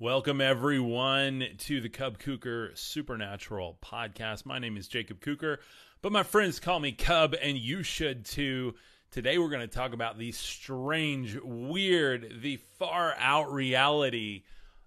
Welcome, everyone, to the Cub Kuker Supernatural podcast. My name is Jacob Kuker, but my friends call me Cub, and you should too. Today, we're going to talk about the strange, weird, the far out reality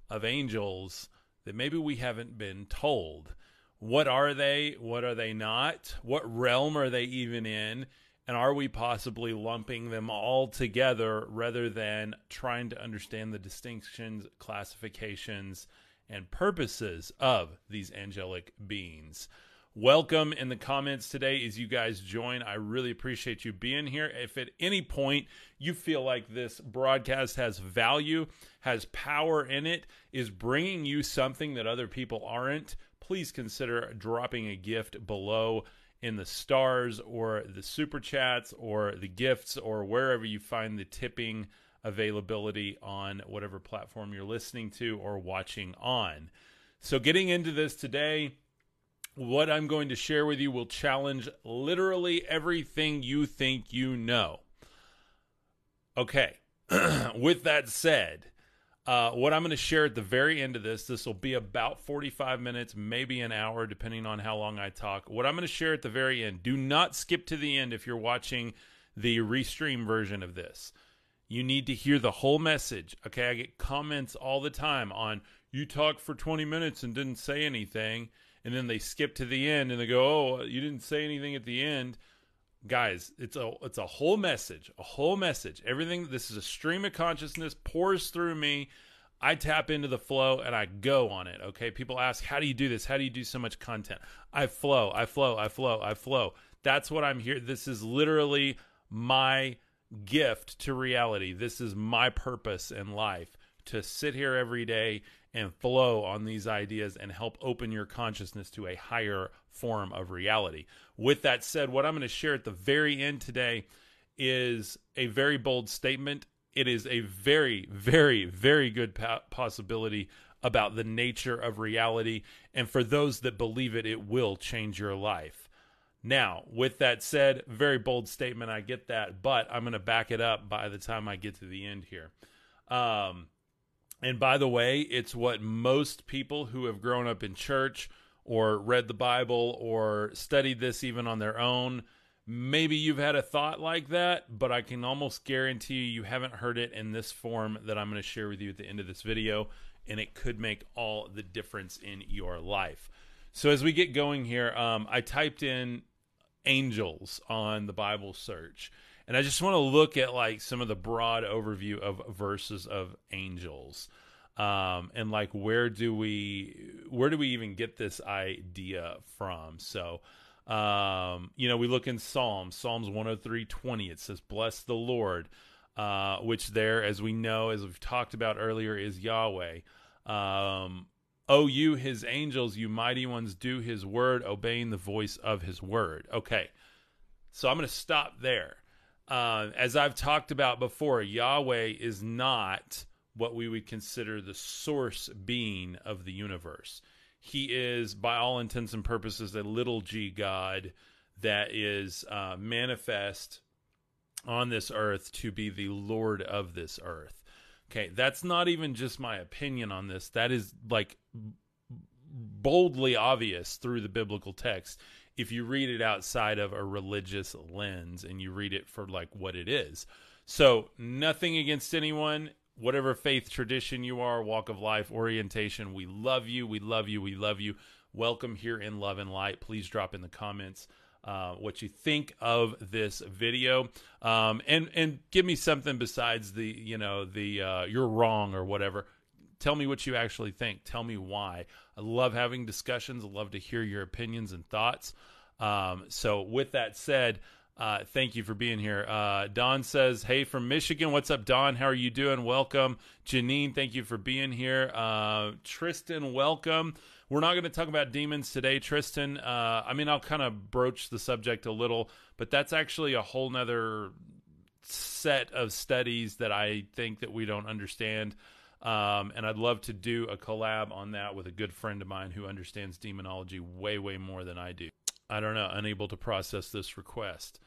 of angels that maybe we haven't been told. What are they? What are they not? What realm are they even in? And are we possibly lumping them all together rather than trying to understand the distinctions, classifications, and purposes of these angelic beings? Welcome in the comments today as you guys join. I really appreciate you being here. If at any point you feel like this broadcast has value, has power in it, is bringing you something that other people aren't, please consider dropping a gift below in the stars or the super chats or the gifts or wherever you find the tipping availability on whatever platform you're listening to or watching on. So, getting into this today, what I'm going to share with you will challenge literally everything you think you know. Okay, with that said, uh, what I'm going to share at the very end of this, this will be about 45 minutes, maybe an hour, depending on how long I talk. What I'm going to share at the very end, do not skip to the end if you're watching the restream version of this. You need to hear the whole message. Okay, I get comments all the time on you talked for 20 minutes and didn't say anything, and then they skip to the end and they go, "Oh, you didn't say anything at the end." Guys, it's a it's a whole message, a whole message. Everything this is a stream of consciousness pours through me. I tap into the flow and I go on it. Okay. People ask, how do you do this? How do you do so much content? I flow, I flow, I flow, I flow. That's what I'm here. This is literally my gift to reality. This is my purpose in life to sit here every day and flow on these ideas and help open your consciousness to a higher form of reality. With that said, what I'm going to share at the very end today is a very bold statement. It is a very, very, very good possibility about the nature of reality. And for those that believe it, it will change your life. Now, with that said, very bold statement. I get that, but I'm going to back it up by the time I get to the end here. Um, and by the way, it's what most people who have grown up in church or read the Bible or studied this even on their own, maybe you've had a thought like that, but I can almost guarantee you you haven't heard it in this form that I'm going to share with you at the end of this video, and it could make all the difference in your life. So as we get going here, um, I typed in angels on the Bible search and I just want to look at like some of the broad overview of verses of angels. Um, and like where do we where do we even get this idea from? So um, you know, we look in Psalms, Psalms 103 20, it says, Bless the Lord, uh, which there, as we know, as we've talked about earlier, is Yahweh. Um, O you, his angels, you mighty ones, do his word, obeying the voice of his word. Okay, so I'm going to stop there. Uh, as I've talked about before, Yahweh is not what we would consider the source being of the universe. He is, by all intents and purposes, a little g God that is uh, manifest on this earth to be the Lord of this earth. Okay, that's not even just my opinion on this. That is like boldly obvious through the biblical text if you read it outside of a religious lens and you read it for like what it is. So, nothing against anyone, whatever faith tradition you are, walk of life, orientation, we love you, we love you, we love you. Welcome here in Love and Light. Please drop in the comments uh, what you think of this video, um, and and give me something besides the you know the uh, you're wrong or whatever. Tell me what you actually think. Tell me why. I love having discussions. I love to hear your opinions and thoughts. Um, so, with that said, uh, thank you for being here. Uh, Don says, Hey, from Michigan. What's up, Don? How are you doing? Welcome. Janine, thank you for being here. Uh, Tristan, welcome. We're not going to talk about demons today, Tristan. Uh, I mean, I'll kind of broach the subject a little, but that's actually a whole nother set of studies that I think that we don't understand. Um, and I'd love to do a collab on that with a good friend of mine who understands demonology way, way more than I do. I don't know, unable to process this request.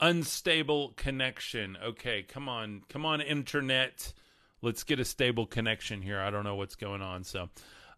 Unstable connection. Okay, come on, come on, internet. let's get a stable connection here. I don't know what's going on. So,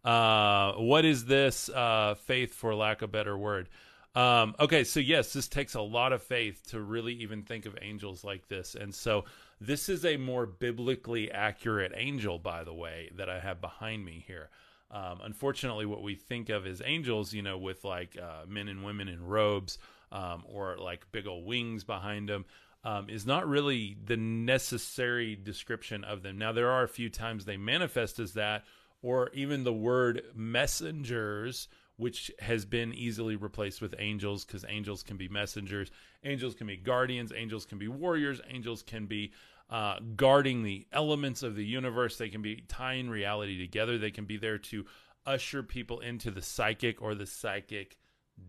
uh, what is this uh, faith, for lack of better word? Um, okay, so yes, this takes a lot of faith to really even think of angels like this. And so this is a more biblically accurate angel, by the way, that I have behind me here. Um, unfortunately, what we think of as angels, you know, with like uh, men and women in robes um, or like big old wings behind them, um, is not really the necessary description of them. Now, there are a few times they manifest as that, or even the word messengers which has been easily replaced with angels because angels can be messengers, angels can be guardians, angels can be warriors, angels can be uh, guarding the elements of the universe. They can be tying reality together. They can be there to usher people into the psychic or the psychic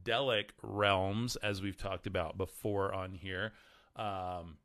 delic realms, as we've talked about before on here. Um,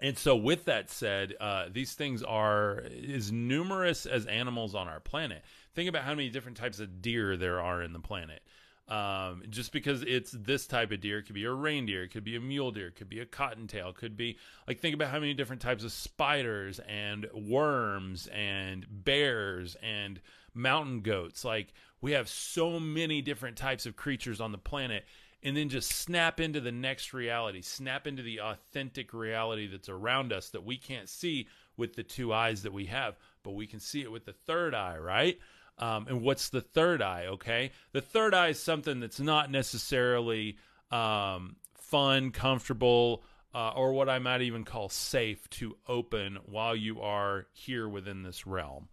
and so, with that said, uh, these things are as numerous as animals on our planet. Think about how many different types of deer there are in the planet. Um, just because it's this type of deer, it could be a reindeer, it could be a mule deer, it could be a cottontail, it could be like think about how many different types of spiders and worms and bears and mountain goats. Like we have so many different types of creatures on the planet and then just snap into the next reality, snap into the authentic reality that's around us that we can't see with the two eyes that we have, but we can see it with the third eye, right? Um, and what's the third eye? Okay, the third eye is something that's not necessarily um, fun, comfortable, uh, or what I might even call safe to open while you are here within this realm.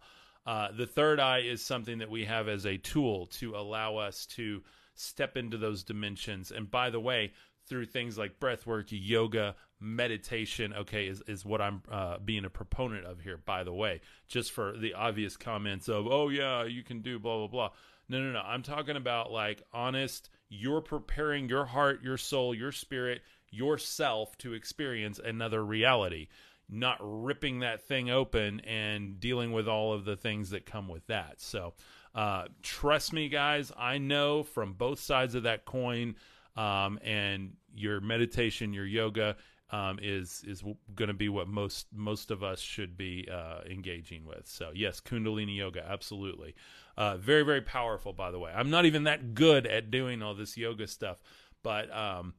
Uh, the third eye is something that we have as a tool to allow us to step into those dimensions. And by the way, through things like breath work, yoga, meditation, okay, is, is what I'm uh, being a proponent of here, by the way, just for the obvious comments of, oh, yeah, you can do blah, blah, blah. No, no, no. I'm talking about like honest, you're preparing your heart, your soul, your spirit, yourself to experience another reality, not ripping that thing open and dealing with all of the things that come with that. So, uh, trust me, guys, I know from both sides of that coin. Um, and your meditation, your yoga, um, is is going to be what most most of us should be uh, engaging with. So yes, Kundalini yoga, absolutely, uh, very very powerful. By the way, I'm not even that good at doing all this yoga stuff, but um,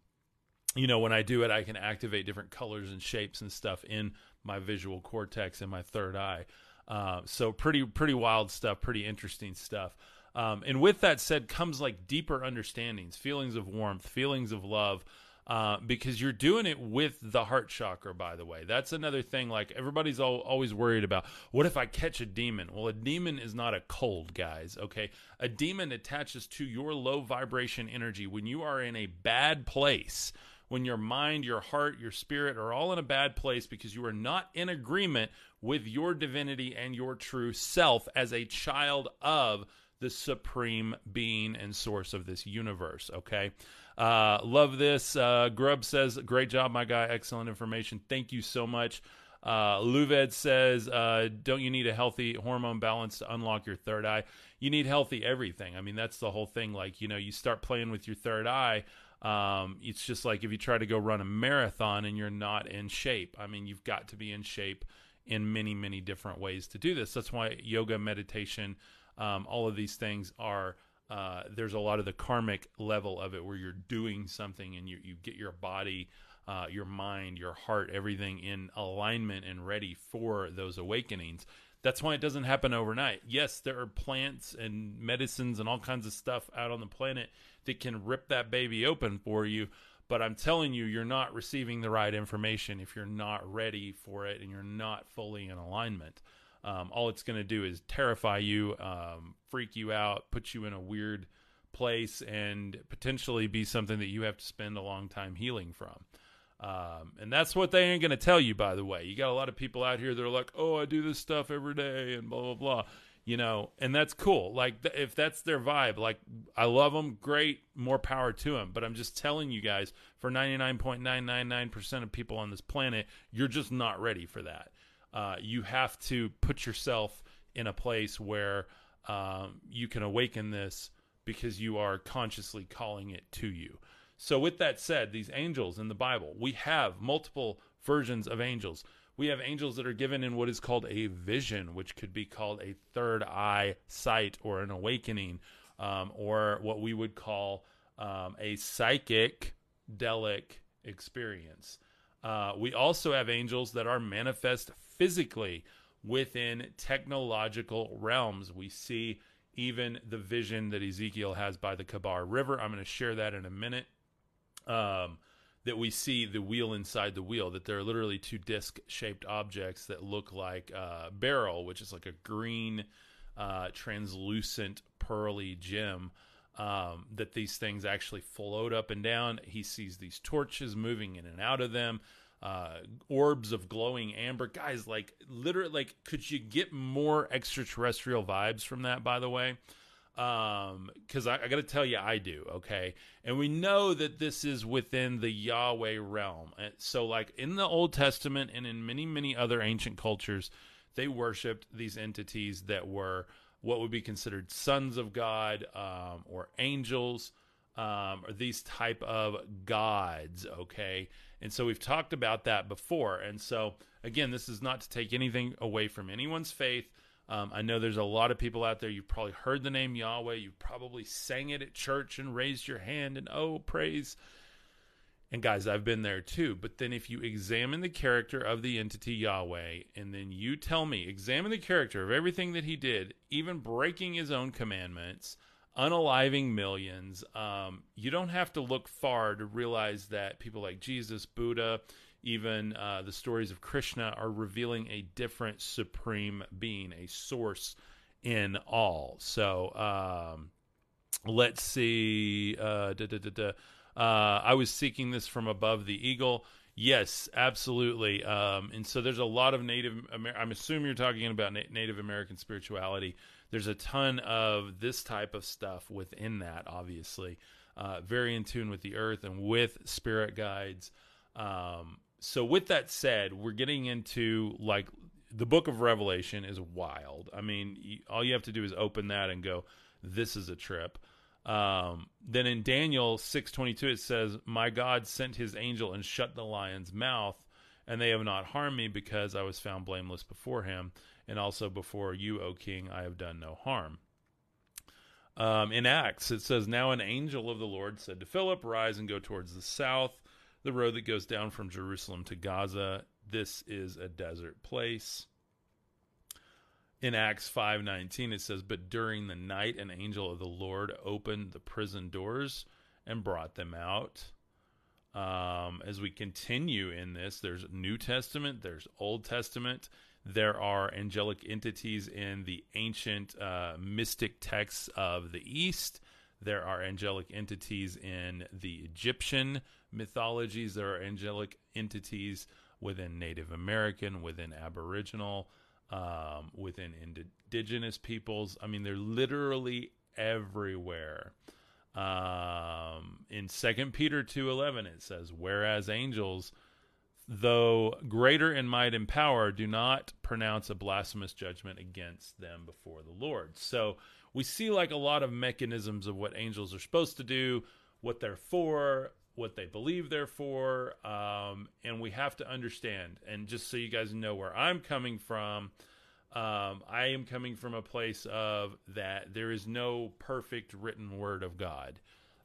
you know when I do it, I can activate different colors and shapes and stuff in my visual cortex and my third eye. Uh, so pretty pretty wild stuff, pretty interesting stuff. Um, and with that said, comes like deeper understandings, feelings of warmth, feelings of love. Uh, because you're doing it with the heart chakra, by the way. That's another thing. Like everybody's all, always worried about what if I catch a demon? Well, a demon is not a cold, guys. Okay. A demon attaches to your low vibration energy when you are in a bad place when your mind, your heart, your spirit are all in a bad place because you are not in agreement with your divinity and your true self as a child of the supreme being and source of this universe. Okay. Uh, love this. Uh, Grub says, Great job, my guy. Excellent information. Thank you so much. Uh, Luved says, uh, Don't you need a healthy hormone balance to unlock your third eye? You need healthy everything. I mean, that's the whole thing. Like, you know, you start playing with your third eye. Um, it's just like if you try to go run a marathon and you're not in shape. I mean, you've got to be in shape in many, many different ways to do this. That's why yoga, meditation, um, all of these things are. Uh, there's a lot of the karmic level of it where you're doing something and you, you get your body, uh, your mind, your heart, everything in alignment and ready for those awakenings. That's why it doesn't happen overnight. Yes, there are plants and medicines and all kinds of stuff out on the planet that can rip that baby open for you. But I'm telling you, you're not receiving the right information if you're not ready for it and you're not fully in alignment. Um, all it's going to do is terrify you, um, freak you out, put you in a weird place, and potentially be something that you have to spend a long time healing from. Um, and that's what they ain't going to tell you, by the way. You got a lot of people out here that are like, oh, I do this stuff every day and blah, blah, blah you know, and that's cool. Like th- if that's their vibe, like I love them, great, more power to them. But I'm just telling you guys, for 99.999% of people on this planet, you're just not ready for that. Uh, you have to put yourself in a place where um, you can awaken this because you are consciously calling it to you. So, with that said, these angels in the Bible, we have multiple versions of angels we have angels that are given in what is called a vision, which could be called a third eye sight or an awakening, um, or what we would call um, a psychic delic experience. Uh, we also have angels that are manifest physically within technological realms. We see even the vision that Ezekiel has by the Chebar River. I'm going to share that in a minute. Um, that we see the wheel inside the wheel, that there are literally two disc shaped objects that look like uh, beryl, which is like a green, uh, translucent, pearly gem. Um, that these things actually float up and down. He sees these torches moving in and out of them, uh, orbs of glowing amber. Guys, like literally, like, could you get more extraterrestrial vibes from that? By the way, um because I, I got to tell you i do okay and we know that this is within the yahweh realm so like in the old testament and in many many other ancient cultures they worshiped these entities that were what would be considered sons of god um, or angels um, or these type of gods okay and so we've talked about that before and so again this is not to take anything away from anyone's faith um, I know there's a lot of people out there. You've probably heard the name Yahweh. You've probably sang it at church and raised your hand and oh, praise. And guys, I've been there too. But then if you examine the character of the entity Yahweh, and then you tell me, examine the character of everything that he did, even breaking his own commandments, unaliving millions, um, you don't have to look far to realize that people like Jesus, Buddha, even uh, the stories of Krishna are revealing a different supreme being, a source in all. So um, let's see. Uh, da, da, da, uh, I was seeking this from above the eagle. Yes, absolutely. Um, and so there's a lot of Native. Amer- I'm assuming you're talking about na- Native American spirituality. There's a ton of this type of stuff within that. Obviously, uh, very in tune with the earth and with spirit guides. Um, so with that said, we're getting into like the book of Revelation is wild. I mean, all you have to do is open that and go, "This is a trip." Um, then in Daniel six twenty two, it says, "My God sent His angel and shut the lion's mouth, and they have not harmed me because I was found blameless before Him, and also before you, O King, I have done no harm." Um, in Acts, it says, "Now an angel of the Lord said to Philip, Rise and go towards the south." the road that goes down from Jerusalem to Gaza. This is a desert place. In Acts 5:19 it says, "But during the night an angel of the Lord opened the prison doors and brought them out." Um, as we continue in this, there's New Testament, there's Old Testament. There are angelic entities in the ancient uh, mystic texts of the East. There are angelic entities in the Egyptian mythologies. There are angelic entities within Native American, within Aboriginal, um, within indigenous peoples. I mean, they're literally everywhere. Um, in Second Peter two eleven, it says, "Whereas angels." Though greater in might and power, do not pronounce a blasphemous judgment against them before the Lord. So we see like a lot of mechanisms of what angels are supposed to do, what they're for, what they believe they're for, um, and we have to understand. And just so you guys know where I'm coming from, um, I am coming from a place of that there is no perfect written word of God.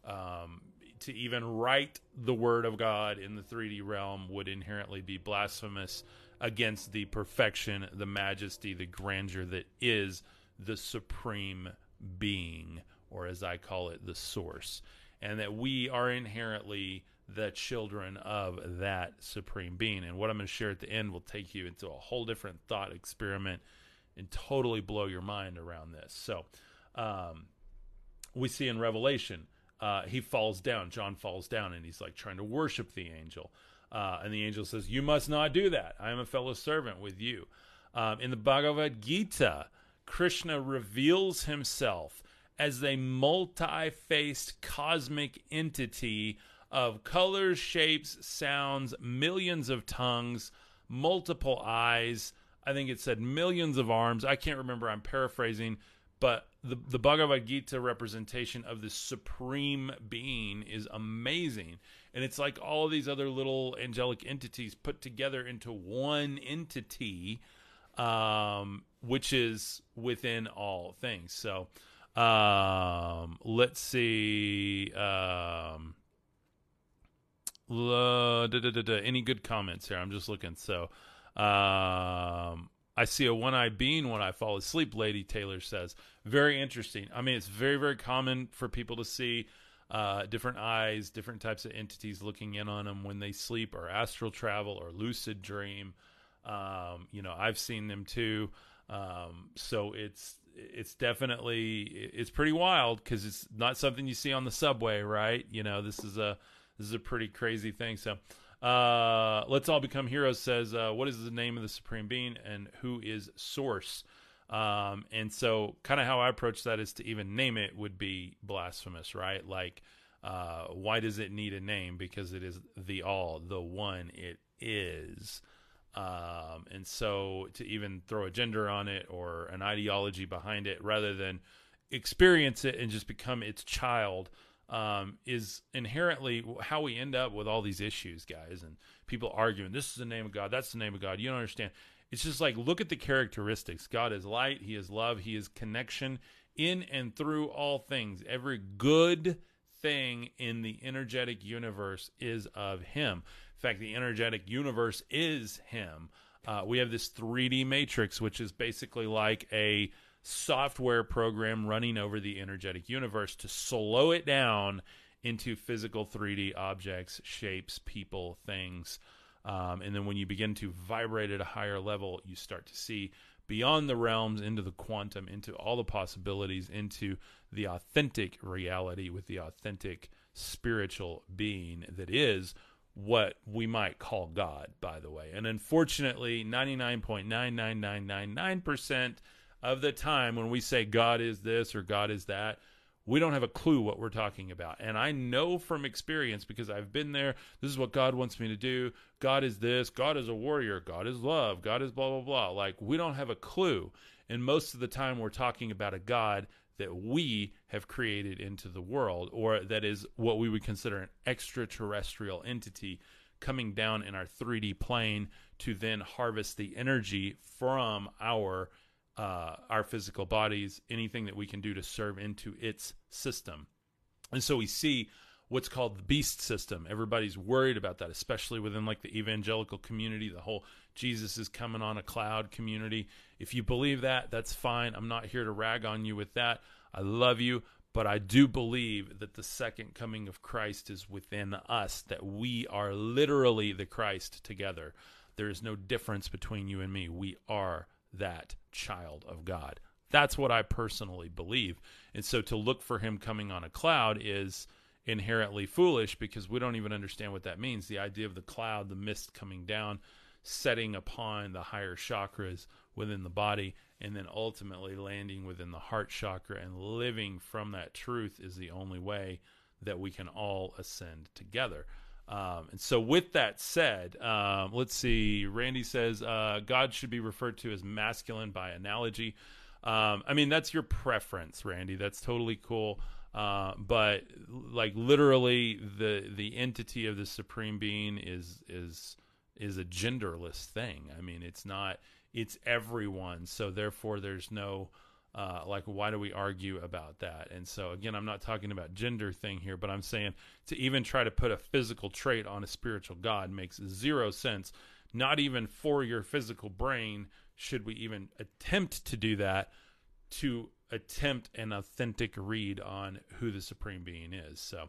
Um, to even write the word of God in the 3D realm would inherently be blasphemous against the perfection, the majesty, the grandeur that is the supreme being, or as I call it, the source. And that we are inherently the children of that supreme being. And what I'm going to share at the end will take you into a whole different thought experiment and totally blow your mind around this. So, um, we see in Revelation, uh, he falls down. John falls down and he's like trying to worship the angel. Uh, and the angel says, You must not do that. I am a fellow servant with you. Um, in the Bhagavad Gita, Krishna reveals himself as a multi faced cosmic entity of colors, shapes, sounds, millions of tongues, multiple eyes. I think it said millions of arms. I can't remember. I'm paraphrasing. But the the Bhagavad Gita representation of the supreme being is amazing, and it's like all these other little angelic entities put together into one entity, um, which is within all things. So, um, let's see. Um, la- da, da, da, any good comments here? I'm just looking. So, um, I see a one eyed being when I fall asleep, Lady Taylor says. Very interesting. I mean, it's very, very common for people to see uh, different eyes, different types of entities looking in on them when they sleep, or astral travel, or lucid dream. Um, you know, I've seen them too. Um, so it's it's definitely it's pretty wild because it's not something you see on the subway, right? You know, this is a this is a pretty crazy thing. So uh, Let's All Become Heroes says, uh, What is the name of the Supreme Being and who is Source? Um, and so, kind of how I approach that is to even name it would be blasphemous, right? Like, uh, why does it need a name? Because it is the all, the one it is. Um, and so, to even throw a gender on it or an ideology behind it rather than experience it and just become its child um, is inherently how we end up with all these issues, guys, and people arguing this is the name of God, that's the name of God. You don't understand. It's just like look at the characteristics. God is light, He is love, He is connection in and through all things. Every good thing in the energetic universe is of Him. In fact, the energetic universe is Him. Uh, we have this 3D matrix, which is basically like a software program running over the energetic universe to slow it down into physical 3D objects, shapes, people, things. Um, and then when you begin to vibrate at a higher level, you start to see beyond the realms into the quantum, into all the possibilities, into the authentic reality with the authentic spiritual being that is what we might call God, by the way. And unfortunately, 99.99999% of the time when we say God is this or God is that, we don't have a clue what we're talking about. And I know from experience because I've been there. This is what God wants me to do. God is this. God is a warrior. God is love. God is blah, blah, blah. Like we don't have a clue. And most of the time we're talking about a God that we have created into the world, or that is what we would consider an extraterrestrial entity coming down in our 3D plane to then harvest the energy from our uh, our physical bodies, anything that we can do to serve into its system. And so we see what's called the beast system. Everybody's worried about that, especially within like the evangelical community, the whole Jesus is coming on a cloud community. If you believe that, that's fine. I'm not here to rag on you with that. I love you, but I do believe that the second coming of Christ is within us, that we are literally the Christ together. There is no difference between you and me. We are that child of God. That's what I personally believe. And so to look for him coming on a cloud is inherently foolish because we don't even understand what that means. The idea of the cloud, the mist coming down, setting upon the higher chakras within the body, and then ultimately landing within the heart chakra and living from that truth is the only way that we can all ascend together. Um, and so, with that said, um, let's see. Randy says uh, God should be referred to as masculine by analogy. Um, I mean, that's your preference, Randy. That's totally cool. Uh, but like literally, the the entity of the supreme being is is is a genderless thing. I mean, it's not. It's everyone. So therefore, there's no uh, like, why do we argue about that? And so, again, I'm not talking about gender thing here, but I'm saying to even try to put a physical trait on a spiritual God makes zero sense. Not even for your physical brain should we even attempt to do that to attempt an authentic read on who the supreme being is. So,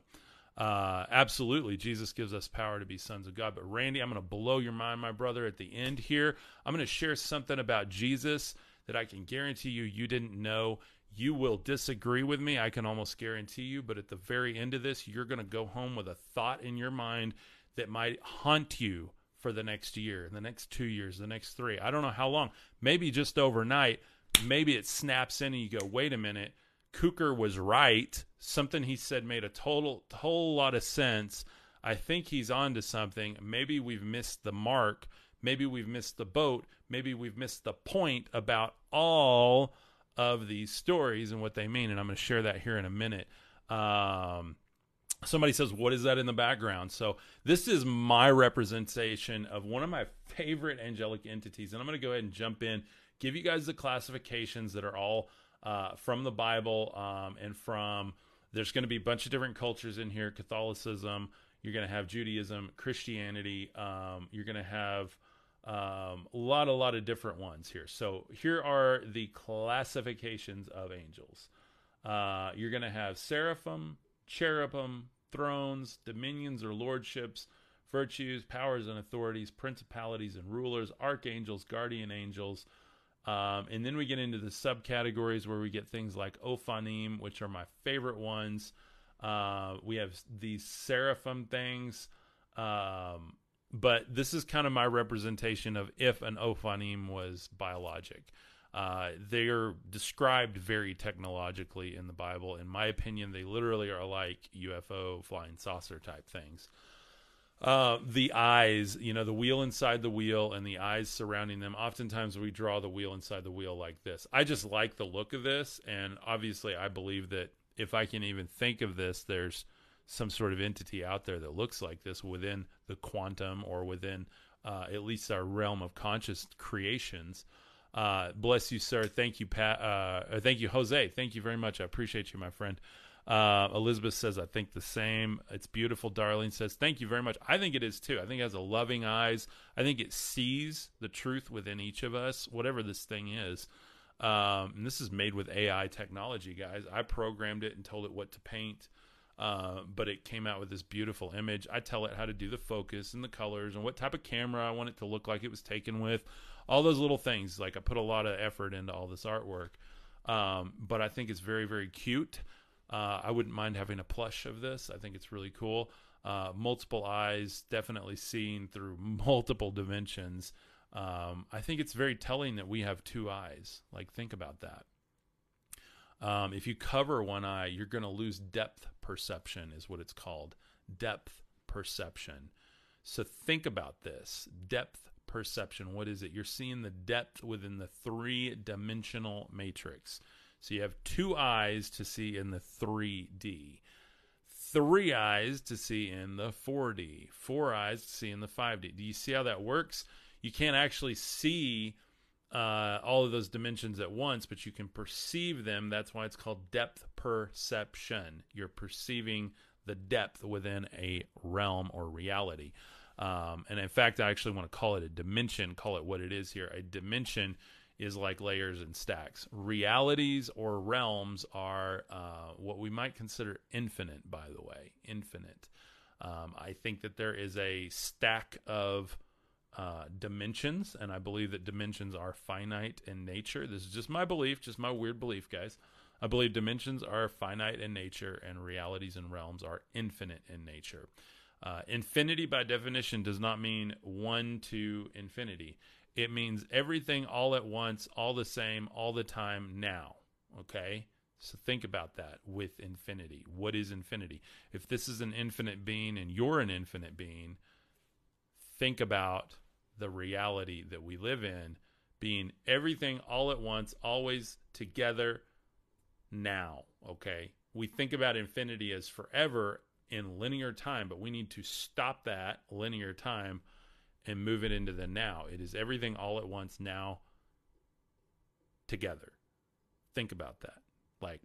uh, absolutely, Jesus gives us power to be sons of God. But Randy, I'm going to blow your mind, my brother, at the end here. I'm going to share something about Jesus that I can guarantee you you didn't know. You will disagree with me, I can almost guarantee you, but at the very end of this, you're going to go home with a thought in your mind that might haunt you for the next year, the next two years, the next three. I don't know how long. Maybe just overnight. Maybe it snaps in and you go, wait a minute. Kuker was right. Something he said made a total whole lot of sense. I think he's on to something. Maybe we've missed the mark. Maybe we've missed the boat maybe we've missed the point about all of these stories and what they mean. And I'm going to share that here in a minute. Um, somebody says, What is that in the background? So, this is my representation of one of my favorite angelic entities. And I'm going to go ahead and jump in, give you guys the classifications that are all uh, from the Bible um, and from. There's going to be a bunch of different cultures in here Catholicism, you're going to have Judaism, Christianity, um, you're going to have um, a lot, a lot of different ones here. So here are the classifications of angels. Uh, you're going to have seraphim, cherubim, thrones, dominions or lordships, virtues, powers and authorities, principalities and rulers, archangels, guardian angels. Um, and then we get into the subcategories where we get things like Ophanim, which are my favorite ones. Uh, we have these seraphim things. Um, but this is kind of my representation of if an Ophanim was biologic. Uh, they are described very technologically in the Bible. In my opinion, they literally are like UFO flying saucer type things. Uh, the eyes, you know, the wheel inside the wheel and the eyes surrounding them. Oftentimes we draw the wheel inside the wheel like this. I just like the look of this. And obviously, I believe that if I can even think of this, there's some sort of entity out there that looks like this within the quantum or within uh, at least our realm of conscious creations. Uh, bless you, sir. Thank you, Pat. Uh, thank you, Jose. Thank you very much. I appreciate you, my friend. Uh, Elizabeth says, I think the same. It's beautiful. Darling says, Thank you very much. I think it is too. I think it has a loving eyes. I think it sees the truth within each of us, whatever this thing is. Um, and this is made with AI technology, guys. I programmed it and told it what to paint. Uh, but it came out with this beautiful image. I tell it how to do the focus and the colors and what type of camera I want it to look like it was taken with, all those little things. Like I put a lot of effort into all this artwork, um, but I think it's very very cute. Uh, I wouldn't mind having a plush of this. I think it's really cool. Uh, multiple eyes, definitely seen through multiple dimensions. Um, I think it's very telling that we have two eyes. Like think about that. Um, if you cover one eye, you're going to lose depth perception, is what it's called. Depth perception. So think about this depth perception. What is it? You're seeing the depth within the three dimensional matrix. So you have two eyes to see in the 3D, three eyes to see in the 4D, four eyes to see in the 5D. Do you see how that works? You can't actually see uh, all of those dimensions at once, but you can perceive them. That's why it's called depth perception. You're perceiving the depth within a realm or reality. Um, and in fact, I actually want to call it a dimension, call it what it is here. A dimension is like layers and stacks. Realities or realms are uh, what we might consider infinite, by the way. Infinite. Um, I think that there is a stack of uh, dimensions, and I believe that dimensions are finite in nature. This is just my belief, just my weird belief, guys. I believe dimensions are finite in nature, and realities and realms are infinite in nature. Uh, infinity, by definition, does not mean one to infinity. It means everything all at once, all the same, all the time, now. Okay? So think about that with infinity. What is infinity? If this is an infinite being and you're an infinite being, think about the reality that we live in being everything all at once, always together now. Okay. We think about infinity as forever in linear time, but we need to stop that linear time and move it into the now. It is everything all at once now together. Think about that. Like,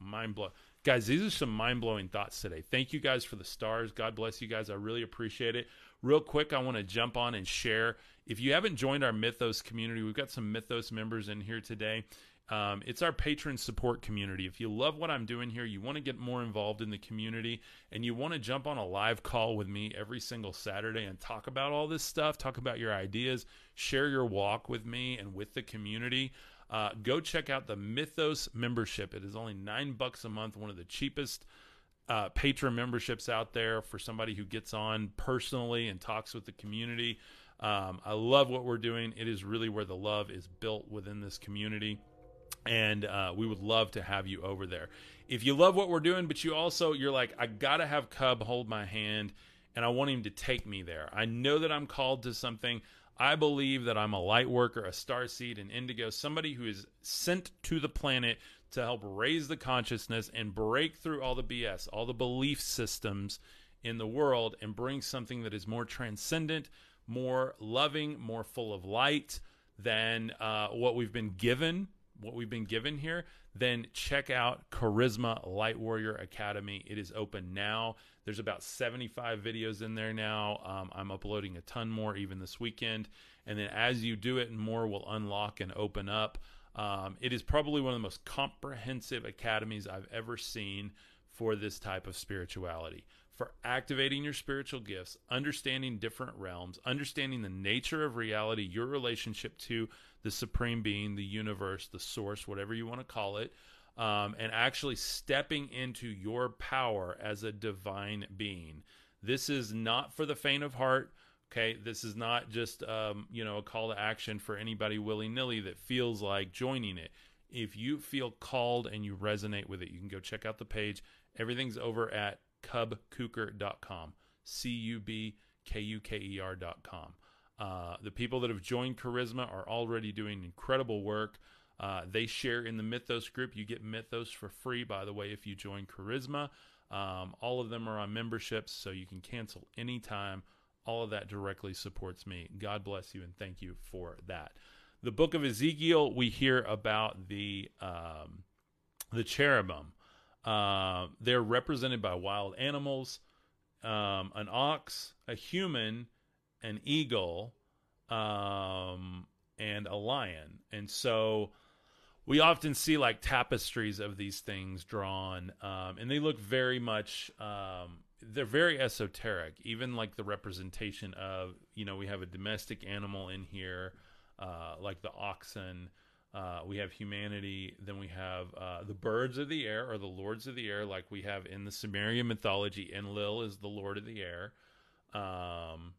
mind blow. Guys, these are some mind blowing thoughts today. Thank you guys for the stars. God bless you guys. I really appreciate it. Real quick, I want to jump on and share. If you haven't joined our Mythos community, we've got some Mythos members in here today. Um, it's our patron support community. If you love what I'm doing here, you want to get more involved in the community, and you want to jump on a live call with me every single Saturday and talk about all this stuff, talk about your ideas, share your walk with me and with the community. Uh, go check out the Mythos membership. It is only nine bucks a month, one of the cheapest uh, patron memberships out there for somebody who gets on personally and talks with the community. Um, I love what we're doing. It is really where the love is built within this community. And uh, we would love to have you over there. If you love what we're doing, but you also, you're like, I got to have Cub hold my hand and I want him to take me there. I know that I'm called to something. I believe that I'm a light worker, a star seed, an indigo, somebody who is sent to the planet to help raise the consciousness and break through all the BS, all the belief systems in the world, and bring something that is more transcendent, more loving, more full of light than uh, what we've been given, what we've been given here. Then check out Charisma Light Warrior Academy. It is open now. There's about 75 videos in there now. Um, I'm uploading a ton more even this weekend. And then as you do it, more will unlock and open up. Um, it is probably one of the most comprehensive academies I've ever seen for this type of spirituality. For activating your spiritual gifts, understanding different realms, understanding the nature of reality, your relationship to the supreme being, the universe, the source, whatever you want to call it, um, and actually stepping into your power as a divine being. This is not for the faint of heart. Okay, this is not just um, you know a call to action for anybody willy nilly that feels like joining it. If you feel called and you resonate with it, you can go check out the page. Everything's over at cubkuker.com. C U B K U K E R.com. Uh, the people that have joined Charisma are already doing incredible work. Uh, they share in the Mythos group. You get Mythos for free, by the way, if you join Charisma. Um, all of them are on memberships, so you can cancel anytime. All of that directly supports me. God bless you and thank you for that. The book of Ezekiel, we hear about the um, the cherubim. Uh, they're represented by wild animals, um, an ox, a human, an eagle, um, and a lion. And so we often see like tapestries of these things drawn, um, and they look very much. Um, they're very esoteric. Even like the representation of, you know, we have a domestic animal in here, uh, like the oxen. Uh, we have humanity. Then we have uh, the birds of the air, or the lords of the air, like we have in the Sumerian mythology. Enlil is the lord of the air. Um,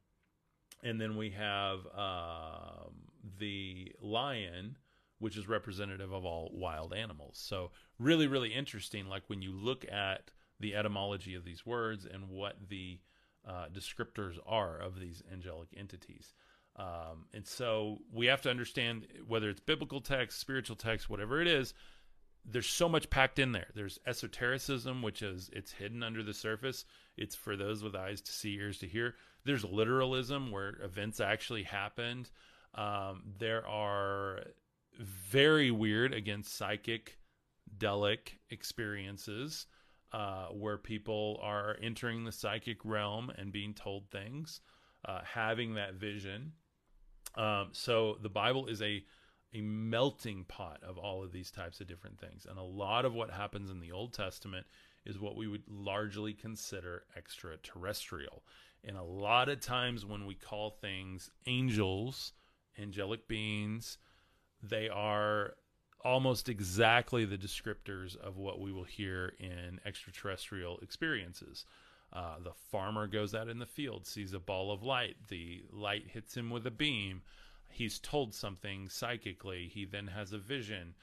and then we have um, the lion, which is representative of all wild animals. So really, really interesting. Like when you look at the etymology of these words and what the uh, descriptors are of these angelic entities. Um, and so we have to understand whether it's biblical text, spiritual text, whatever it is, there's so much packed in there. There's esotericism, which is it's hidden under the surface. It's for those with eyes to see, ears to hear. There's literalism, where events actually happened. Um, there are very weird, again, psychic, delic experiences uh, where people are entering the psychic realm and being told things, uh, having that vision. Um, so the Bible is a a melting pot of all of these types of different things. And a lot of what happens in the Old Testament is what we would largely consider extraterrestrial. And a lot of times when we call things angels, angelic beings, they are almost exactly the descriptors of what we will hear in extraterrestrial experiences. Uh, the farmer goes out in the field, sees a ball of light. The light hits him with a beam. He's told something psychically. He then has a vision.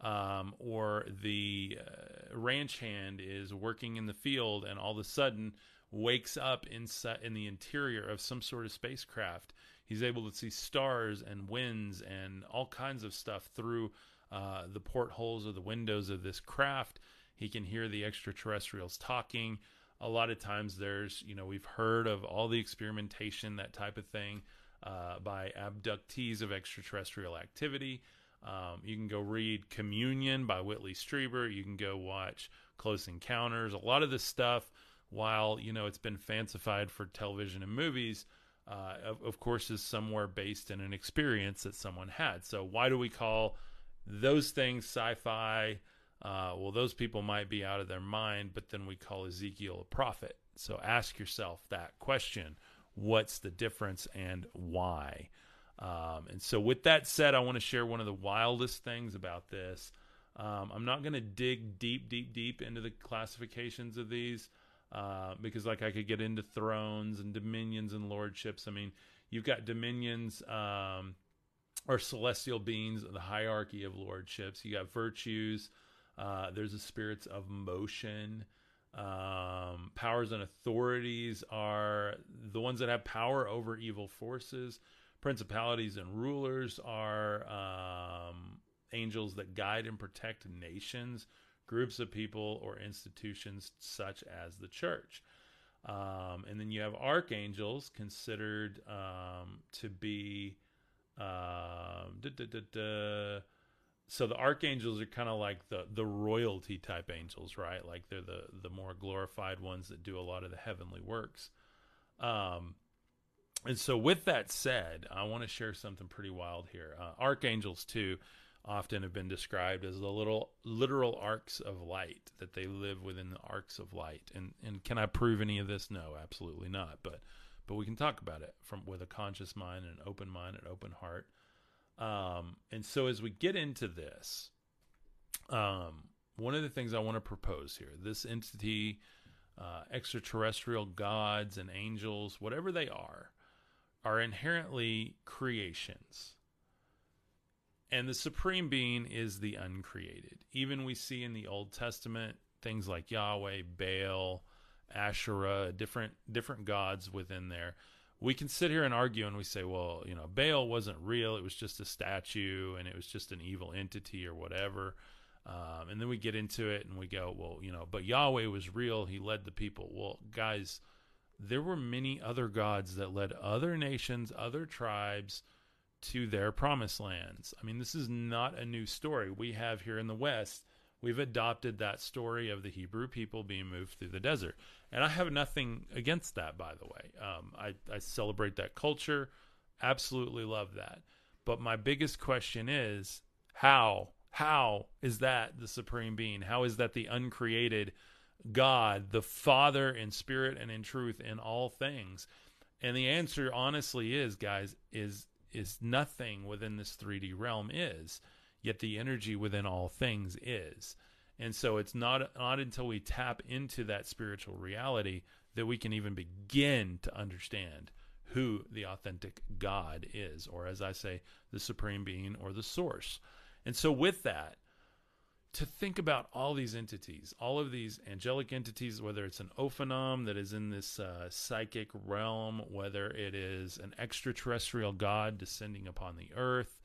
Um, or the uh, ranch hand is working in the field and all of a sudden wakes up inside in the interior of some sort of spacecraft. He's able to see stars and winds and all kinds of stuff through uh, the portholes or the windows of this craft. He can hear the extraterrestrials talking. A lot of times, there's, you know, we've heard of all the experimentation, that type of thing, uh, by abductees of extraterrestrial activity. Um, you can go read Communion by Whitley Strieber. You can go watch Close Encounters. A lot of this stuff, while you know it's been fancified for television and movies, uh, of, of, course, is somewhere based in an experience that someone had. So why do we call those things sci-fi? Uh, well, those people might be out of their mind, but then we call Ezekiel a prophet. So ask yourself that question: What's the difference and why? Um, and so, with that said, I want to share one of the wildest things about this. Um, I'm not going to dig deep, deep, deep into the classifications of these uh, because, like, I could get into thrones and dominions and lordships. I mean, you've got dominions um, or celestial beings, the hierarchy of lordships. You got virtues. Uh, there's the spirits of motion. Um, powers and authorities are the ones that have power over evil forces Principalities and rulers are um, angels that guide and protect nations, groups of people, or institutions such as the church. Um, and then you have archangels considered um, to be. Da, so the archangels are kind of like the the royalty type angels, right? Like they're the the more glorified ones that do a lot of the heavenly works. Um, and so with that said, I want to share something pretty wild here. Uh, archangels too often have been described as the little literal arcs of light that they live within the arcs of light. And and can I prove any of this? No, absolutely not. But but we can talk about it from with a conscious mind and an open mind and open heart. Um, and so as we get into this, um, one of the things I want to propose here, this entity, uh, extraterrestrial gods and angels, whatever they are, are inherently creations and the supreme being is the uncreated. Even we see in the Old Testament things like Yahweh, Baal, Asherah, different different gods within there. We can sit here and argue and we say, well, you know, Baal wasn't real. It was just a statue and it was just an evil entity or whatever. Um, and then we get into it and we go, well, you know, but Yahweh was real. He led the people. Well, guys, there were many other gods that led other nations, other tribes, to their promised lands. I mean, this is not a new story. We have here in the West, we've adopted that story of the Hebrew people being moved through the desert. And I have nothing against that, by the way. Um, I, I celebrate that culture, absolutely love that. But my biggest question is how? How is that the supreme being? How is that the uncreated God, the Father in spirit and in truth in all things? And the answer honestly is, guys, is is nothing within this 3D realm is, yet the energy within all things is. And so it's not not until we tap into that spiritual reality that we can even begin to understand who the authentic God is, or as I say, the supreme being or the source. And so with that, to think about all these entities, all of these angelic entities, whether it's an Ophanim that is in this uh, psychic realm, whether it is an extraterrestrial god descending upon the earth,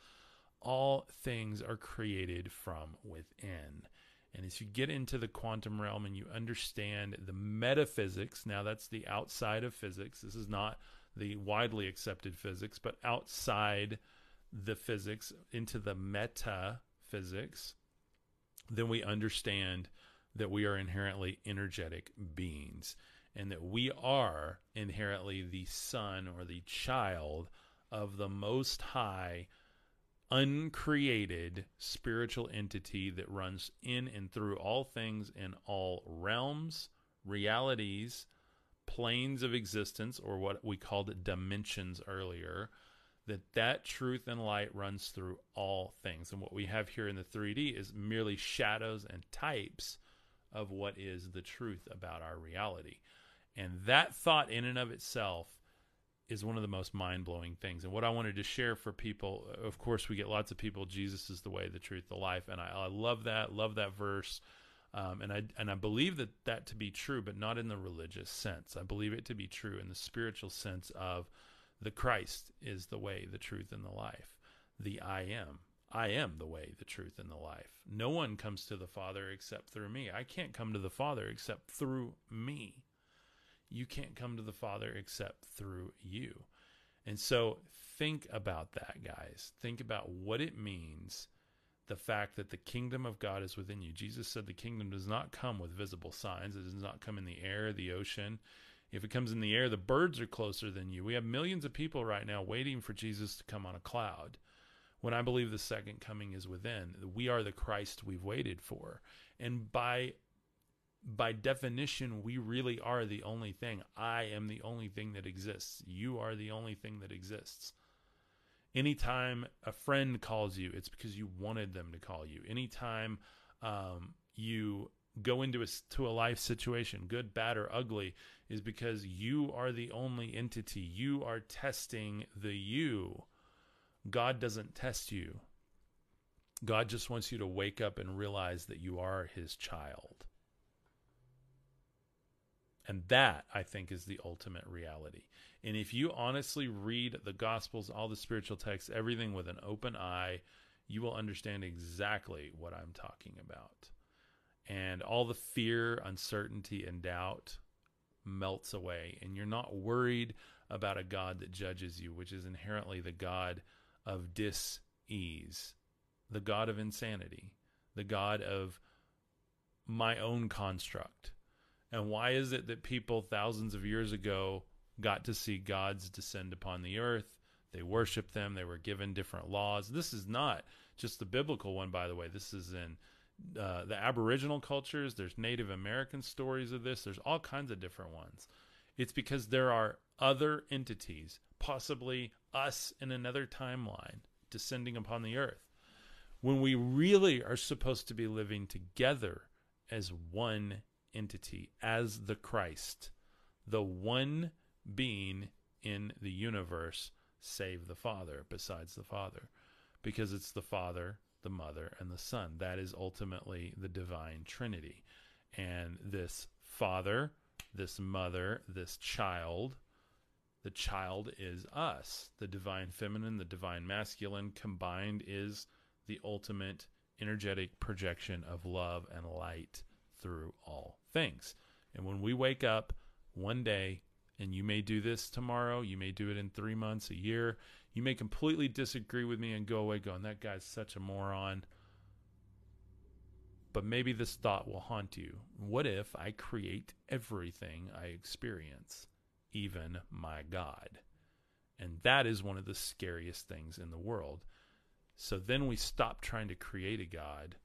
all things are created from within. And as you get into the quantum realm and you understand the metaphysics, now that's the outside of physics. This is not the widely accepted physics, but outside the physics into the metaphysics then we understand that we are inherently energetic beings and that we are inherently the son or the child of the most high uncreated spiritual entity that runs in and through all things in all realms, realities, planes of existence or what we called dimensions earlier that that truth and light runs through all things. And what we have here in the 3d is merely shadows and types of what is the truth about our reality. And that thought in and of itself is one of the most mind-blowing things and what i wanted to share for people of course we get lots of people jesus is the way the truth the life and i, I love that love that verse um, and I and I believe that that to be true, but not in the religious sense. I believe it to be true in the spiritual sense of the Christ is the way, the truth, and the life. The I am. I am the way, the truth, and the life. No one comes to the Father except through me. I can't come to the Father except through me. You can't come to the Father except through you. And so think about that, guys. Think about what it means the fact that the kingdom of God is within you. Jesus said the kingdom does not come with visible signs, it does not come in the air, the ocean. If it comes in the air, the birds are closer than you. We have millions of people right now waiting for Jesus to come on a cloud. When I believe the second coming is within, we are the Christ we've waited for. And by by definition, we really are the only thing. I am the only thing that exists. You are the only thing that exists. Anytime a friend calls you, it's because you wanted them to call you. Anytime um, you go into a, to a life situation, good, bad, or ugly, is because you are the only entity. You are testing the you. God doesn't test you. God just wants you to wake up and realize that you are his child. And that, I think, is the ultimate reality. And if you honestly read the Gospels, all the spiritual texts, everything with an open eye, you will understand exactly what I'm talking about. And all the fear, uncertainty, and doubt melts away. And you're not worried about a God that judges you, which is inherently the God of dis ease, the God of insanity, the God of my own construct. And why is it that people thousands of years ago got to see gods descend upon the earth? They worshiped them, they were given different laws. This is not just the biblical one, by the way. This is in uh, the Aboriginal cultures, there's Native American stories of this, there's all kinds of different ones. It's because there are other entities, possibly us in another timeline, descending upon the earth. When we really are supposed to be living together as one entity, as the Christ, the one being in the universe, save the Father, besides the Father, because it's the Father, the Mother, and the Son. That is ultimately the divine Trinity. And this Father, this Mother, this child, the child is us. The divine feminine, the divine masculine combined is the ultimate energetic projection of love and light through all things. And when we wake up one day, and you may do this tomorrow, you may do it in three months, a year, you may completely disagree with me and go away going, that guy's such a moron. But maybe this thought will haunt you. What if I create everything I experience, even my God? And that is one of the scariest things in the world. So then we stop trying to create a God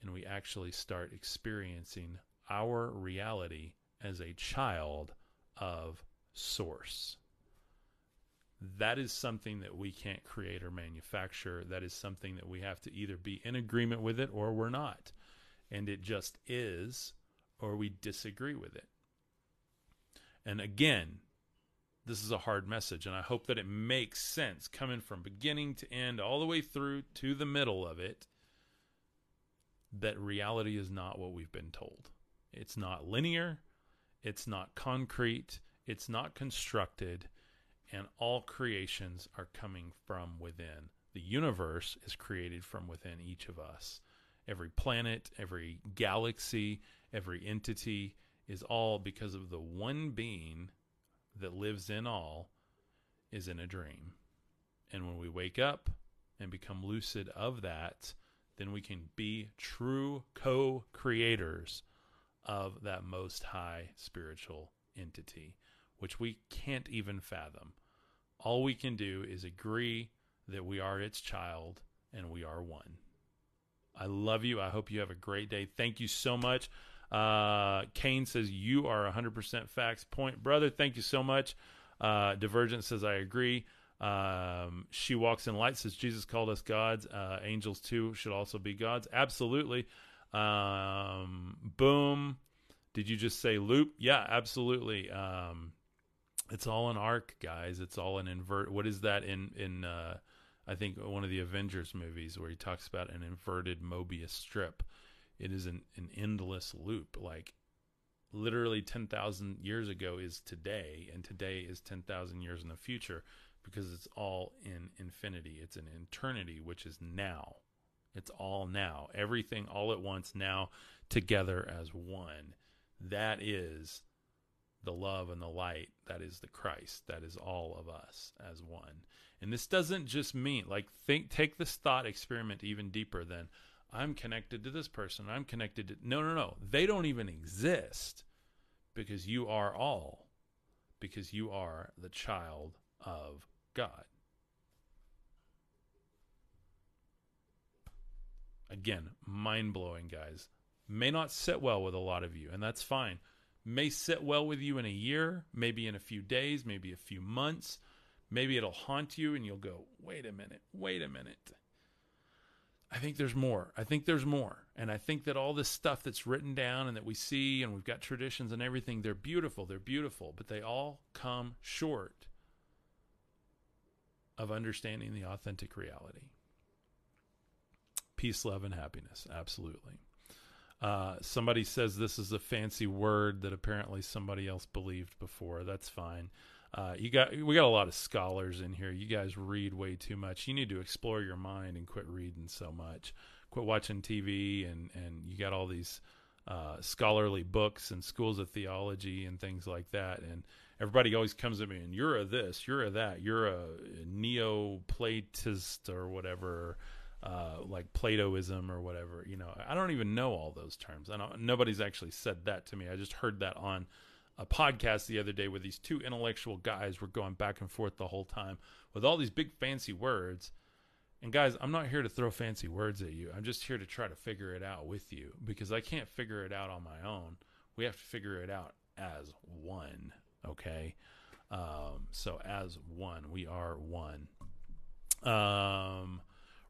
and we actually start experiencing our reality as a child of source. That is something that we can't create or manufacture. That is something that we have to either be in agreement with it or we're not. And it just is, or we disagree with it. And again, this is a hard message, and I hope that it makes sense coming from beginning to end, all the way through to the middle of it, that reality is not what we've been told. It's not linear, it's not concrete, it's not constructed, and all creations are coming from within. The universe is created from within each of us. Every planet, every galaxy, every entity is all because of the one being that lives in all is in a dream. And when we wake up and become lucid of that, then we can be true co creators of that most high spiritual entity, which we can't even fathom. All we can do is agree that we are its child and we are one. I love you. I hope you have a great day. Thank you so much. Uh, Kane says, You are 100% facts. Point, brother. Thank you so much. Uh, Divergent says, I agree. Um, she walks in light says Jesus called us gods. Uh, angels too should also be gods. Absolutely. Um, boom. Did you just say loop? Yeah, absolutely. Um, it's all an arc, guys. It's all an invert. What is that in in? Uh, I think one of the Avengers movies where he talks about an inverted Mobius strip. It is an, an endless loop. Like literally 10,000 years ago is today, and today is 10,000 years in the future because it's all in infinity. It's an eternity, which is now. It's all now. Everything all at once now together as one. That is the love and the light. That is the Christ. That is all of us as one. And this doesn't just mean like think take this thought experiment even deeper than I'm connected to this person. I'm connected to No, no, no. They don't even exist because you are all because you are the child of God. Again, mind blowing, guys. May not sit well with a lot of you, and that's fine. May sit well with you in a year, maybe in a few days, maybe a few months. Maybe it'll haunt you, and you'll go, wait a minute, wait a minute. I think there's more. I think there's more. And I think that all this stuff that's written down and that we see, and we've got traditions and everything, they're beautiful. They're beautiful, but they all come short of understanding the authentic reality. Peace, love, and happiness. Absolutely. Uh, somebody says this is a fancy word that apparently somebody else believed before. That's fine. Uh, you got we got a lot of scholars in here. You guys read way too much. You need to explore your mind and quit reading so much. Quit watching TV and and you got all these uh, scholarly books and schools of theology and things like that. And everybody always comes at me and you're a this, you're a that, you're a Neo-Platist or whatever uh, like Platoism or whatever. You know, I don't even know all those terms. I don't. Nobody's actually said that to me. I just heard that on a podcast the other day where these two intellectual guys were going back and forth the whole time with all these big fancy words. And guys, I'm not here to throw fancy words at you. I'm just here to try to figure it out with you because I can't figure it out on my own. We have to figure it out as one. Okay. Um, so as one, we are one. Um,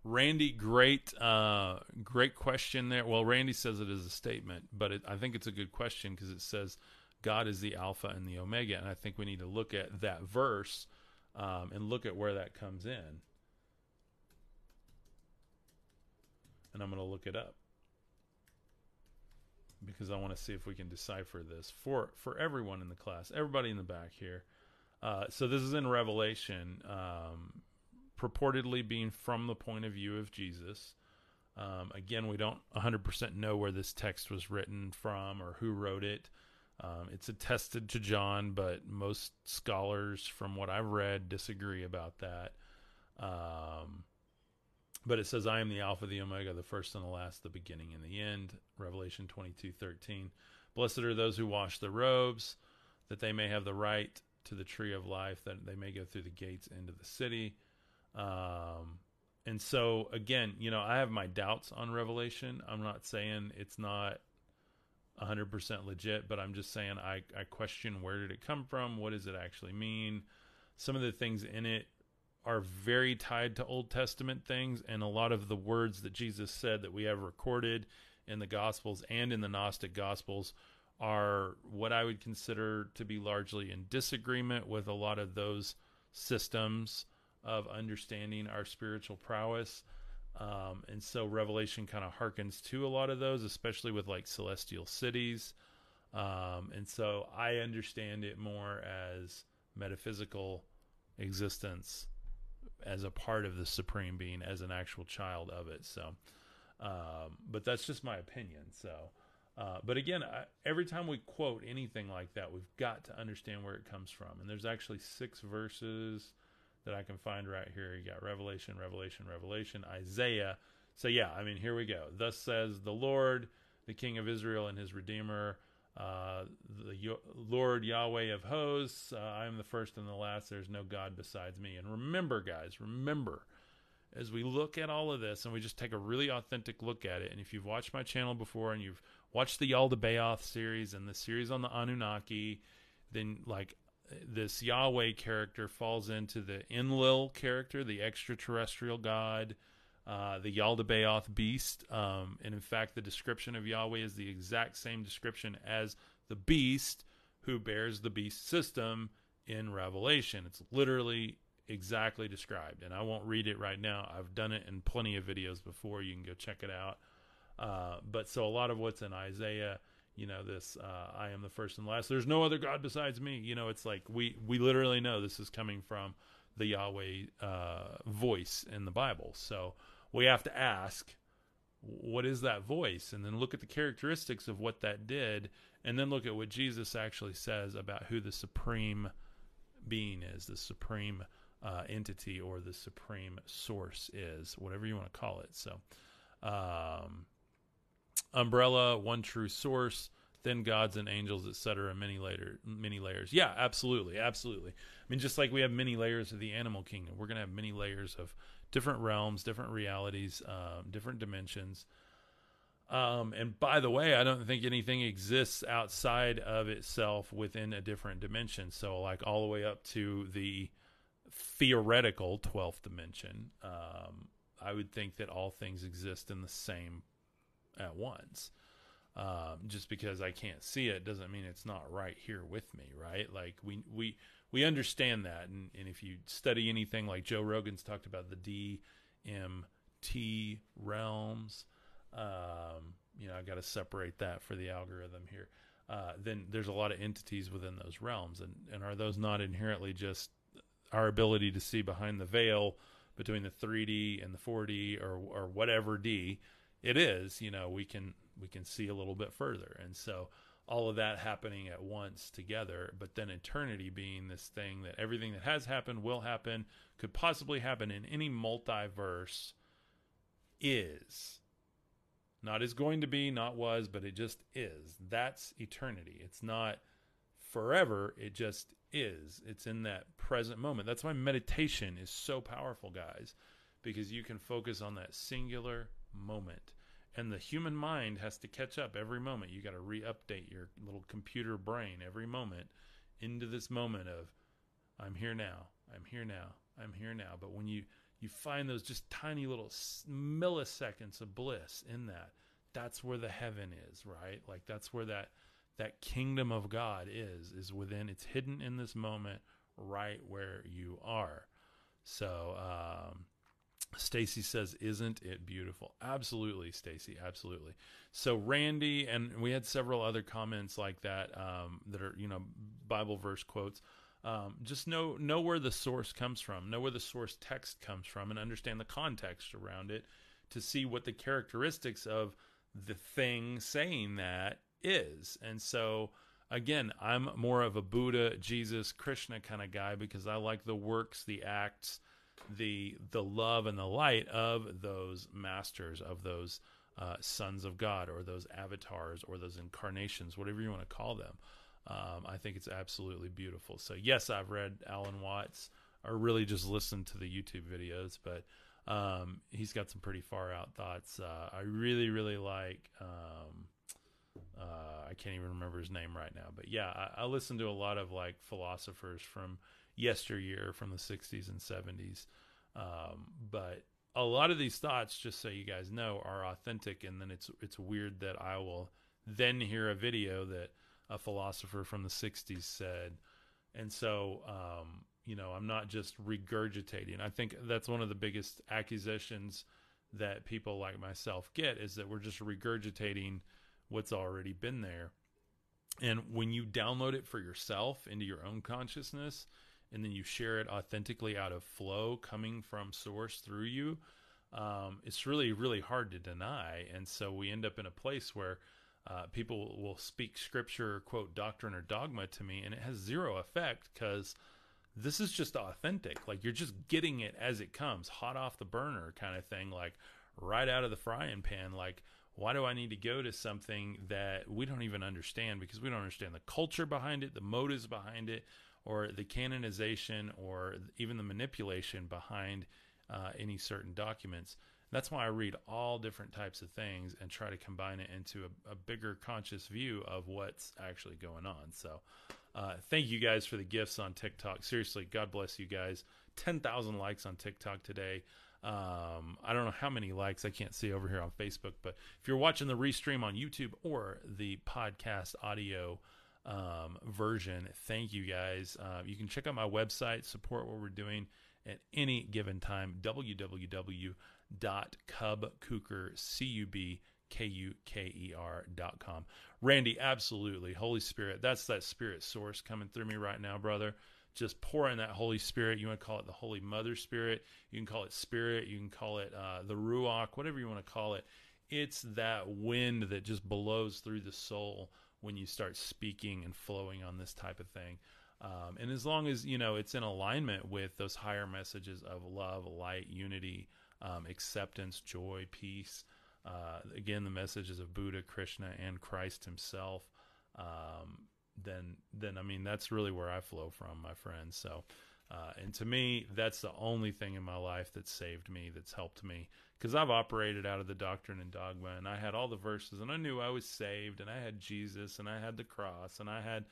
Randy, great, uh, great question there. Well, Randy says it is a statement, but it, I think it's a good question because it says God is the Alpha and the Omega, and I think we need to look at that verse um, and look at where that comes in. And I'm going to look it up because I want to see if we can decipher this for for everyone in the class, everybody in the back here. Uh, so this is in Revelation. Um, purportedly being from the point of view of Jesus. Um, again, we don't 100% know where this text was written from or who wrote it. Um, it's attested to John, but most scholars, from what I've read, disagree about that. Um, but it says, I am the Alpha, the Omega, the first and the last, the beginning and the end. Revelation 22 13. Blessed are those who wash their robes, that they may have the right to the tree of life, that they may go through the gates into the city. Um, and so again, you know, I have my doubts on Revelation. I'm not saying it's not 100% legit, but I'm just saying I, I question where did it come from? What does it actually mean? Some of the things in it are very tied to Old Testament things, and a lot of the words that Jesus said that we have recorded in the Gospels and in the Gnostic Gospels are what I would consider to be largely in disagreement with a lot of those systems of understanding our spiritual prowess. Um, and so Revelation kind of harkens to a lot of those, especially with like celestial cities. Um, and so I understand it more as metaphysical existence as a part of the supreme being, as an actual child of it. So, um, but that's just my opinion. So, uh, but again, I, every time we quote anything like that, we've got to understand where it comes from. And there's actually six verses that I can find right here. You got Revelation, Revelation, Revelation, Isaiah. So, yeah, I mean, here we go. Thus says the Lord, the King of Israel and his Redeemer, uh, the Lord Yahweh of hosts. Uh, I am the first and the last. There's no God besides me. And remember, guys, remember, as we look at all of this and we just take a really authentic look at it, and if you've watched my channel before and you've watched the Yaldabaoth series and the series on the Anunnaki, then like this Yahweh character falls into the Enlil character, the extraterrestrial god, uh, the Yaldabaoth beast. Um, and in fact, the description of Yahweh is the exact same description as the beast who bears the beast system in Revelation. It's literally exactly described. And I won't read it right now. I've done it in plenty of videos before. You can go check it out. Uh, but so a lot of what's in Isaiah you know this uh, i am the first and last there's no other god besides me you know it's like we we literally know this is coming from the yahweh uh, voice in the bible so we have to ask what is that voice and then look at the characteristics of what that did and then look at what jesus actually says about who the supreme being is the supreme uh, entity or the supreme source is whatever you want to call it so um, umbrella, one true source, then gods and angels, etc. Many later, many layers. Yeah, absolutely, absolutely. I mean, just like we have many layers of the animal kingdom, we're gonna have many layers of different realms, different realities, um, different dimensions. Um, and by the way, I don't think anything exists outside of itself within a different dimension. So, like all the way up to the theoretical 12th dimension, um, I would think that all things exist in the same at once. Um, just because I can't see it doesn't mean it's not right here with me, right? Like we we we understand that, and, and if you study anything like Joe Rogan's talked about the DMT realms, um, you know, I got to separate that for the algorithm here. Uh, then there's a lot of entities within those realms, and and are those not inherently just our ability to see behind the veil between the 3D and the 4D or or whatever D it is? You know, we can we can see a little bit further, and so all of that happening at once together, but then eternity being this thing that everything that has happened, will happen, could possibly happen in any multiverse is. Not is going to be, not was, but it just is. That's eternity. It's not forever, it just is. It's in that present moment. That's why meditation is so powerful, guys, because you can focus on that singular moment and the human mind has to catch up every moment. You got to re-update your little computer brain every moment into this moment of I'm here now. I'm here now. I'm here now. But when you you find those just tiny little milliseconds of bliss in that, that's where the heaven is, right? Like that's where that that kingdom of God is is within. It's hidden in this moment, right where you are. So um, Stacy says, "Isn't it beautiful?" Absolutely, Stacy. Absolutely. So Randy and we had several other comments like that um, that are you know Bible verse quotes. Um, just know know where the source comes from, know where the source text comes from, and understand the context around it to see what the characteristics of the thing saying that is. And so again, I'm more of a Buddha, Jesus, Krishna kind of guy because I like the works, the acts the the love and the light of those masters of those uh, sons of God or those avatars or those incarnations, whatever you want to call them. Um, I think it's absolutely beautiful. So yes, I've read Alan Watts or really just listened to the YouTube videos, but um, he's got some pretty far out thoughts. Uh, I really really like. Um, uh, I can't even remember his name right now, but yeah, I, I listen to a lot of like philosophers from yesteryear from the 60s and 70s. Um, but a lot of these thoughts, just so you guys know, are authentic. And then it's it's weird that I will then hear a video that a philosopher from the 60s said. And so, um, you know, I'm not just regurgitating. I think that's one of the biggest accusations that people like myself get is that we're just regurgitating what's already been there. And when you download it for yourself into your own consciousness, and then you share it authentically out of flow coming from source through you um, it's really really hard to deny. And so we end up in a place where uh, people will speak scripture quote doctrine or dogma to me and it has zero effect because this is just authentic. Like you're just getting it as it comes hot off the burner kind of thing like right out of the frying pan. Like why do I need to go to something that we don't even understand? Because we don't understand the culture behind it, the motives behind it, or the canonization or even the manipulation behind uh, any certain documents. That's why I read all different types of things and try to combine it into a, a bigger conscious view of what's actually going on. So, uh, thank you guys for the gifts on TikTok. Seriously, God bless you guys. 10,000 likes on TikTok today. Um, I don't know how many likes I can't see over here on Facebook, but if you're watching the restream on YouTube or the podcast audio um, version. Thank you guys. Uh, you can check out my website, support what we're doing at any given time. www.cubkuker.com. Randy, absolutely. Holy Spirit, that's that spirit source coming through me right now, brother. Just pour in that Holy Spirit. You want to call it the Holy Mother Spirit. You can call it Spirit. You can call it uh, the Ruach, whatever you want to call it. It's that wind that just blows through the soul when you start speaking and flowing on this type of thing. Um, and as long as you know it's in alignment with those higher messages of love, light, unity, um, acceptance, joy, peace. Uh, again, the messages of Buddha, Krishna, and Christ Himself. Um, then, then I mean that's really where I flow from, my friends. So, uh, and to me, that's the only thing in my life that saved me, that's helped me because I've operated out of the doctrine and dogma, and I had all the verses, and I knew I was saved, and I had Jesus, and I had the cross, and I had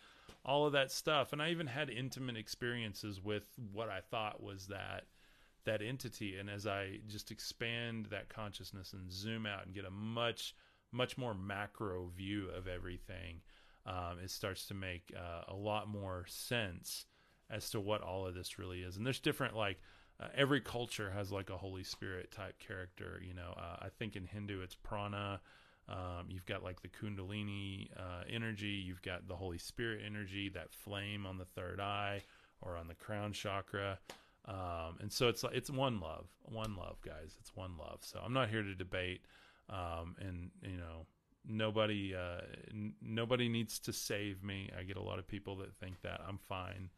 all of that stuff, and I even had intimate experiences with what I thought was that that entity. And as I just expand that consciousness and zoom out and get a much much more macro view of everything, um, it starts to make uh, a lot more sense as to what all of this really is. And there's different like uh, every culture has like a Holy Spirit type character. You know, uh, I think in Hindu it's prana. Um, you've got like the Kundalini uh, energy, you've got the Holy Spirit energy, that flame on the third eye or on the crown chakra. Um, and so it's it's one love, one love, guys. It's one love. So I'm not here to debate, um, and you know, nobody uh, n- nobody needs to save me. I get a lot of people that think that I'm fine.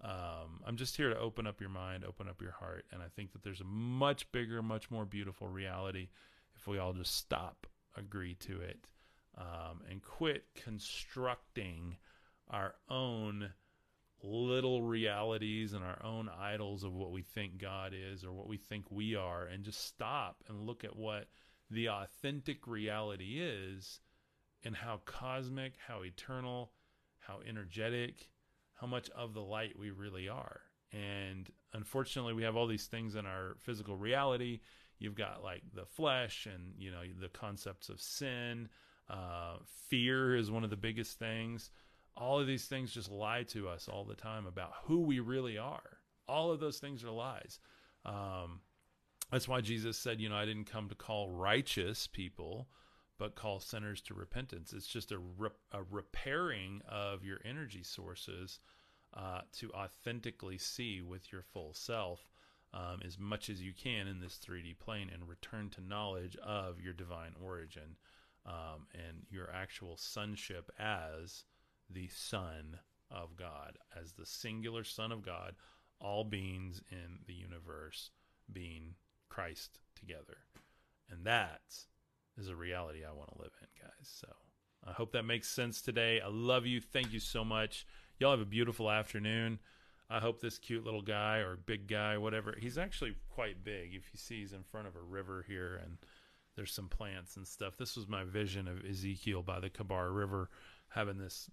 Um, I'm just here to open up your mind, open up your heart, and I think that there's a much bigger, much more beautiful reality if we all just stop, agree to it, um, and quit constructing our own little realities and our own idols of what we think God is or what we think we are, and just stop and look at what the authentic reality is and how cosmic, how eternal, how energetic, how much of the light we really are. And unfortunately, we have all these things in our physical reality. You've got like the flesh and, you know, the concepts of sin. Uh, fear is one of the biggest things. All of these things just lie to us all the time about who we really are. All of those things are lies. Um, that's why Jesus said, you know, I didn't come to call righteous people, but call sinners to repentance. It's just a, a repairing of your energy sources uh, to authentically see with your full self um, as much as you can in this 3D plane and return to knowledge of your divine origin um, and your actual sonship as the Son of God, as the singular Son of God, all beings in the universe being Christ together. And that is a reality I want to live in, guys. So I hope that makes sense today. I love you. Thank you so much. Y'all have a beautiful afternoon. I hope this cute little guy or big guy, whatever, he's actually quite big. If you see, he's in front of a river here and there's some plants and stuff. This was my vision of Ezekiel by the Chebar River having this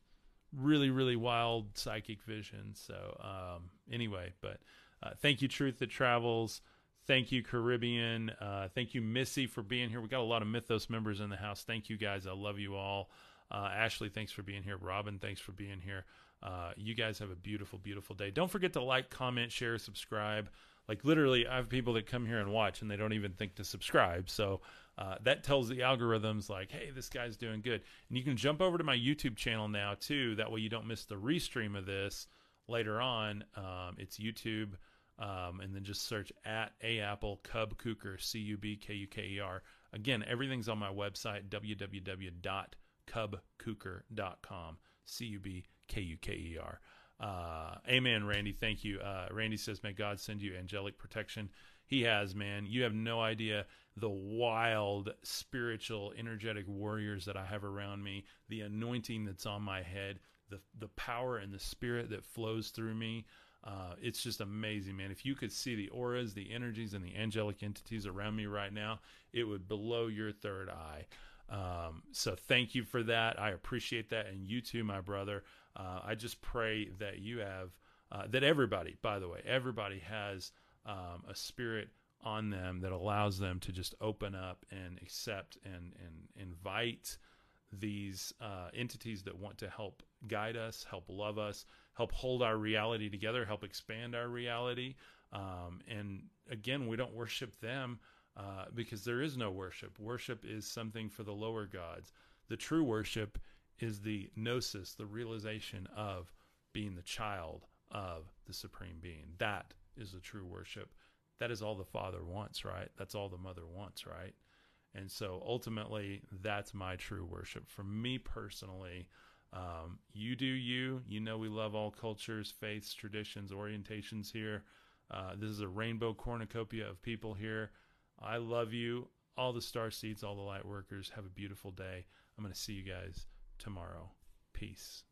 really, really wild psychic vision. So, um, anyway, but uh, thank you, Truth That Travels. Thank you, Caribbean. Uh, thank you, Missy, for being here. We got a lot of Mythos members in the house. Thank you, guys. I love you all. Uh, Ashley, thanks for being here. Robin, thanks for being here. Uh, you guys have a beautiful, beautiful day. Don't forget to like, comment, share, subscribe. Like literally, I have people that come here and watch, and they don't even think to subscribe. So uh, that tells the algorithms like, hey, this guy's doing good. And you can jump over to my YouTube channel now too. That way, you don't miss the restream of this later on. Um, it's YouTube. Um, and then just search at a apple Cub Kuker c u b k u k e r. Again, everything's on my website www.cubkuker.com c u b k u k e r. Uh, amen, Randy. Thank you. Uh, Randy says, "May God send you angelic protection." He has, man. You have no idea the wild, spiritual, energetic warriors that I have around me, the anointing that's on my head, the the power and the spirit that flows through me. Uh, it's just amazing, man. If you could see the auras, the energies, and the angelic entities around me right now, it would blow your third eye. Um, so thank you for that. I appreciate that. And you too, my brother. Uh, I just pray that you have, uh, that everybody, by the way, everybody has um, a spirit on them that allows them to just open up and accept and, and invite these uh, entities that want to help guide us, help love us, help hold our reality together, help expand our reality. Um, and again, we don't worship them uh, because there is no worship. Worship is something for the lower gods. The true worship is the gnosis, the realization of being the child of the supreme being. That is the true worship. That is all the father wants, right? That's all the mother wants, right? And so ultimately, that's my true worship. For me personally, um, you do you. You know, we love all cultures, faiths, traditions, orientations here. Uh, this is a rainbow cornucopia of people here. I love you. All the star seeds, all the light workers. Have a beautiful day. I'm going to see you guys tomorrow. Peace.